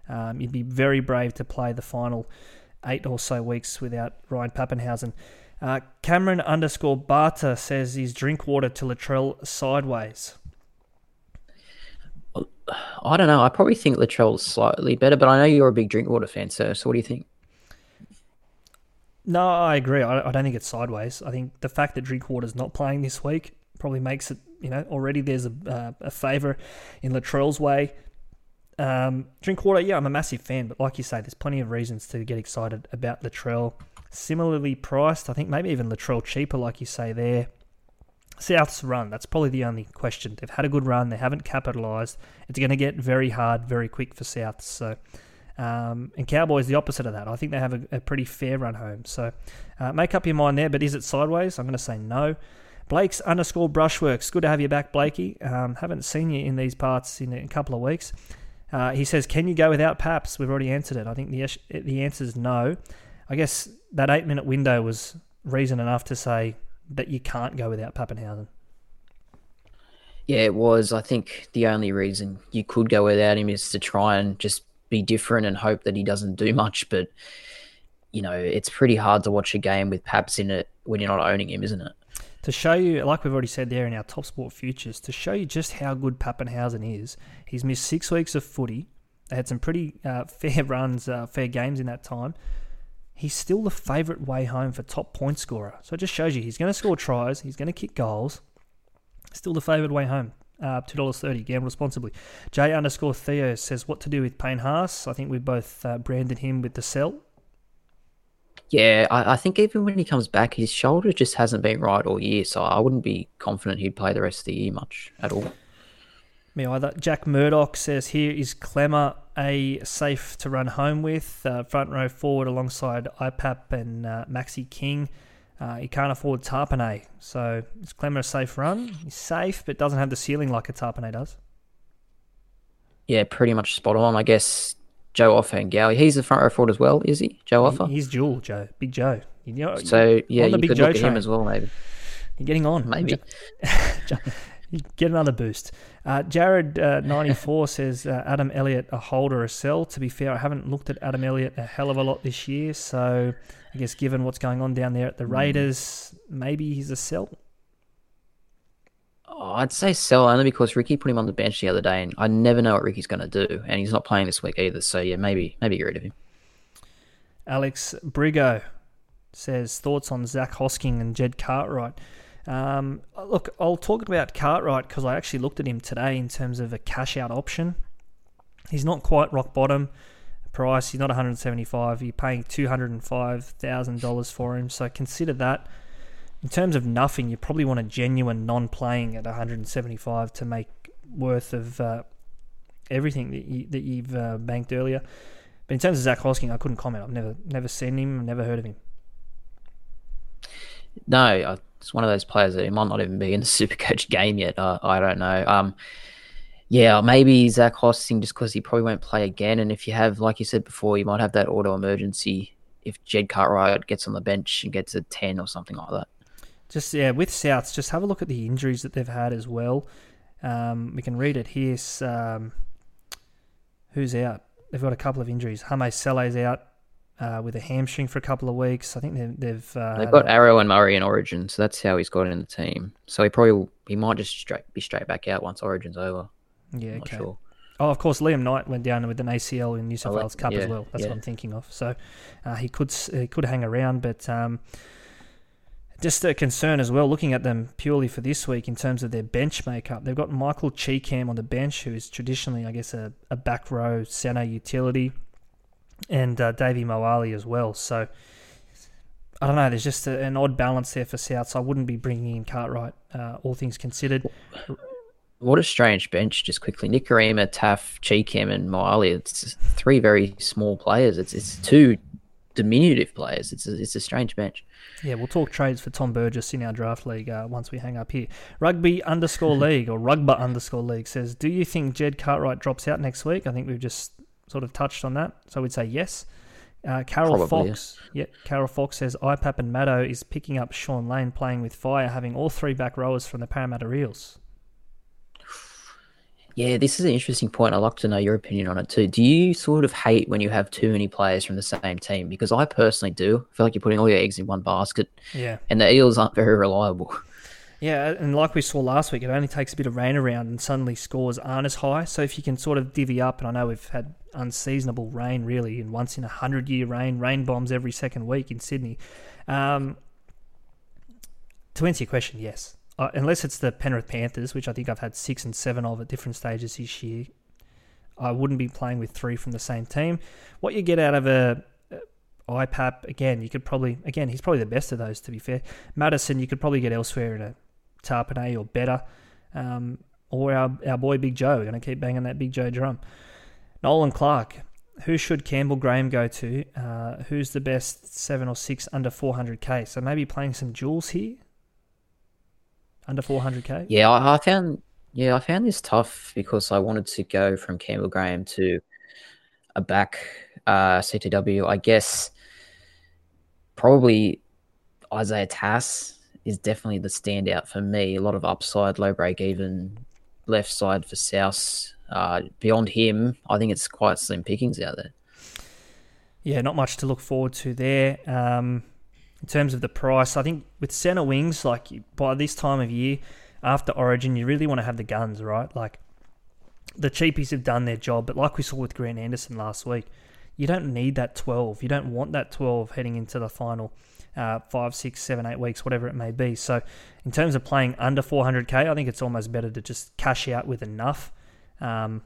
Um, you'd be very brave to play the final eight or so weeks without Ryan Papenhuyzen. Uh, Cameron underscore Barter says he's Drinkwater to Latrell sideways. I don't know. I probably think Latrell's slightly better, but I know you're a big Drinkwater fan, sir. So what do you think? No, I agree. I, I don't think it's sideways. I think the fact that Drinkwater's not playing this week probably makes it, you know, already there's a, uh, a favour in Latrell's way. Um, Drinkwater, yeah, I'm a massive fan, but like you say, there's plenty of reasons to get excited about Latrell. Similarly priced, I think maybe even Latrell cheaper, like you say there. South's run, that's probably the only question. They've had a good run, they haven't capitalised. It's going to get very hard, very quick for South. So um, and Cowboys the opposite of that. I think they have a, a pretty fair run home. So uh, make up your mind there. But is it sideways? I'm going to say no. Blake's underscore brushworks. Good to have you back, Blakey. Um, haven't seen you in these parts in a couple of weeks. Uh, he says, "Can you go without Paps?" We've already answered it. I think the the answer is no. I guess that eight minute window was reason enough to say that you can't go without Papenhuyzen. Yeah, it was. I think the only reason you could go without him is to try and just be different and hope that he doesn't do much. But you know, it's pretty hard to watch a game with Paps in it when you're not owning him, isn't it? To show you, like we've already said there in our top sport futures, to show you just how good Papenhuyzen is, he's missed six weeks of footy. They had some pretty uh, fair runs, uh, fair games in that time. He's still the favourite way home for top point scorer. So it just shows you he's going to score tries, he's going to kick goals. Still the favourite way home. Uh, $2.30. Gamble responsibly. J underscore Theo says, What to do with Payne Haas? I think we both uh, branded him with the sell. Yeah, I, I, think even when he comes back, his shoulder just hasn't been right all year. So I wouldn't be confident he'd play the rest of the year much at all. Me either. Jack Murdoch says here is Klemmer a safe to run home with uh, front row forward alongside IPAP and uh, Maxi King. Uh, he can't afford Tapine, so is Klemmer a safe run? He's safe, but doesn't have the ceiling like a Tapine does. Yeah, pretty much spot on. I guess Joe Ofahengaue. He's the front row forward as well, is he? Joe Offa? He's dual, Joe. Big Joe. You know, so, yeah, you could Joe look at him as well, maybe. You're getting on. Maybe. Get another boost. Uh, Jared94 uh, says uh, Adam Elliott a holder, a sell. To be fair, I haven't looked at Adam Elliott a hell of a lot this year. So I guess given what's going on down there at the hmm. Raiders, maybe he's a sell. Oh, I'd say sell only because Ricky put him on the bench the other day, and I never know what Ricky's going to do, and he's not playing this week either. So yeah, maybe maybe get rid of him. Alex Brigo says thoughts on Zach Hosking and Jed Cartwright. Um, look, I'll talk about Cartwright because I actually looked at him today in terms of a cash out option. He's not quite rock bottom price. He's not 175. You're paying $205,000 for him, so consider that in terms of nothing, you probably want a genuine non-playing at 175 to make worth of uh, everything that, you, that you've uh, banked earlier. But in terms of Zach Hosking, I couldn't comment. I've never never seen him, never heard of him. No, it's one of those players that he might not even be in the Supercoach game yet. I don't know. Um, yeah, maybe Zach Hosking just because he probably won't play again. And if you have, like you said before, you might have that auto emergency if Jed Cartwright gets on the bench and gets a 10 or something like that just yeah, with Souths, just have a look at the injuries that they've had as well. Um, we can read it here. Um, who's out? They've got a couple of injuries. Hame Sele's out uh, with a hamstring for a couple of weeks. I think they've they've, uh, they've got Arrow and Murray in Origin, so that's how he's got in the team. So he probably he might just straight, be straight back out once Origin's over. Yeah, okay. Sure. Oh, of course, Liam Knight went down with an ACL in New South oh, Wales Cup yeah, as well. That's yeah. what I'm thinking of. So uh, he could he could hang around, but um, just a concern as well, looking at them purely for this week in terms of their bench makeup. They've got Michael Chee-Kam on the bench, who is traditionally, I guess, a, a back row centre utility, and uh, Davey Moale as well. So I don't know. There's just a, an odd balance there for South. So I wouldn't be bringing in Cartwright, uh, all things considered. What a strange bench, just quickly. Nikorima, Taaffe, Chee-Kam, and Moale. It's three very small players. It's it's two diminutive players. It's a, it's a strange bench. Yeah, we'll talk trades for Tom Burgess in our draft league uh, once we hang up here. Rugby underscore league or rugby underscore league says, Do you think Jed Cartwright drops out next week? I think we've just sort of touched on that. So we'd say yes. Uh, Carol Probably, Fox, yeah. yeah, Carol Fox says IPAP and Maddo is picking up Shaun Lane playing with fire, having all three back rowers from the Parramatta Eels. Yeah, this is an interesting point. I'd like to know your opinion on it too. Do you sort of hate when you have too many players from the same team? Because I personally do. I feel like you're putting all your eggs in one basket. Yeah. And the Eels aren't very reliable. Yeah, and like we saw last week, it only takes a bit of rain around and suddenly scores aren't as high. So if you can sort of divvy up, and I know we've had unseasonable rain really, and once in a hundred year rain, rain bombs every second week in Sydney. Um, to answer your question, yes, uh, unless it's the Penrith Panthers, which I think I've had six and seven of at different stages this year, I wouldn't be playing with three from the same team. What you get out of a, a IPAP, again, you could probably, again, he's probably the best of those, to be fair. Matterson, you could probably get elsewhere in a Tapine or better. Um, or our, our boy Big Joe. We're going to keep banging that Big Joe drum. Nolan Clark. Who should Campbell Graham go to? Uh, who's the best seven or six under 400k? So maybe playing some jewels here under 400k? Yeah, I, I found Yeah, I found this tough because I wanted to go from Campbell Graham to a back uh, CTW. I guess probably Isaiah Tass is definitely the standout for me. A lot of upside, low break even, left side for South. Uh, beyond him, I think it's quite slim pickings out there. Yeah, not much to look forward to there. Um, in terms of the price, I think with centre wings, like by this time of year, after Origin, you really want to have the guns, right? Like the cheapies have done their job, but like we saw with Grant Anderson last week, you don't need that 12. You don't want that 12 heading into the final uh, five, six, seven, eight weeks, whatever it may be. So, in terms of playing under 400k, I think it's almost better to just cash out with enough. Um,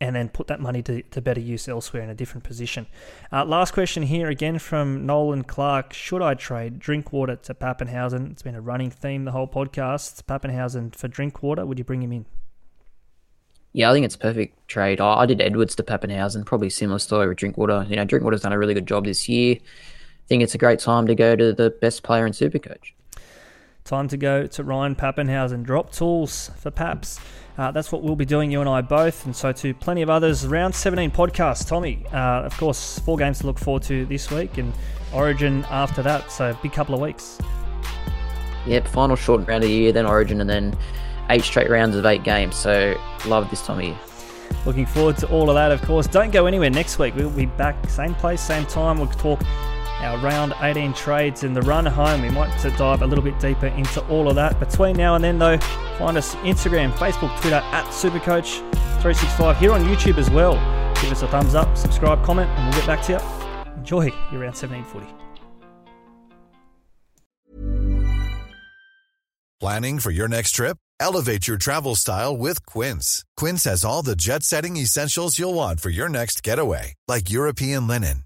and then put that money to, to better use elsewhere in a different position. Uh, last question here again from Nolan Clark. Should I trade Drinkwater to Papenhuyzen? It's been a running theme the whole podcast. Papenhuyzen for Drinkwater. Would you bring him in? Yeah, I think it's a perfect trade. I, I did Edwards to Papenhuyzen. Probably similar story with Drinkwater. You know, Drinkwater's done a really good job this year. I think it's a great time to go to the best player in Supercoach. Time to go to Ryan Papenhuyzen. Drop tools for Paps. Uh, that's what we'll be doing, you and I both, and so to plenty of others. Round 17 podcast, Tommy. Uh, of course, four games to look forward to this week, and Origin after that. So big couple of weeks. Yep, final short round of the year, then Origin, and then eight straight rounds of eight games. So love this time of year. Looking forward to all of that, of course. Don't go anywhere next week. We'll be back, same place, same time. We'll talk our round 18 trades in the run home. We might dive a little bit deeper into all of that. Between now and then, though, find us Instagram, Facebook, Twitter at Supercoach365 here on YouTube as well. Give us a thumbs up, subscribe, comment, and we'll get back to you. Enjoy your round 17 footy. Planning for your next trip? Elevate your travel style with Quince. Quince has all the jet setting essentials you'll want for your next getaway, like European linen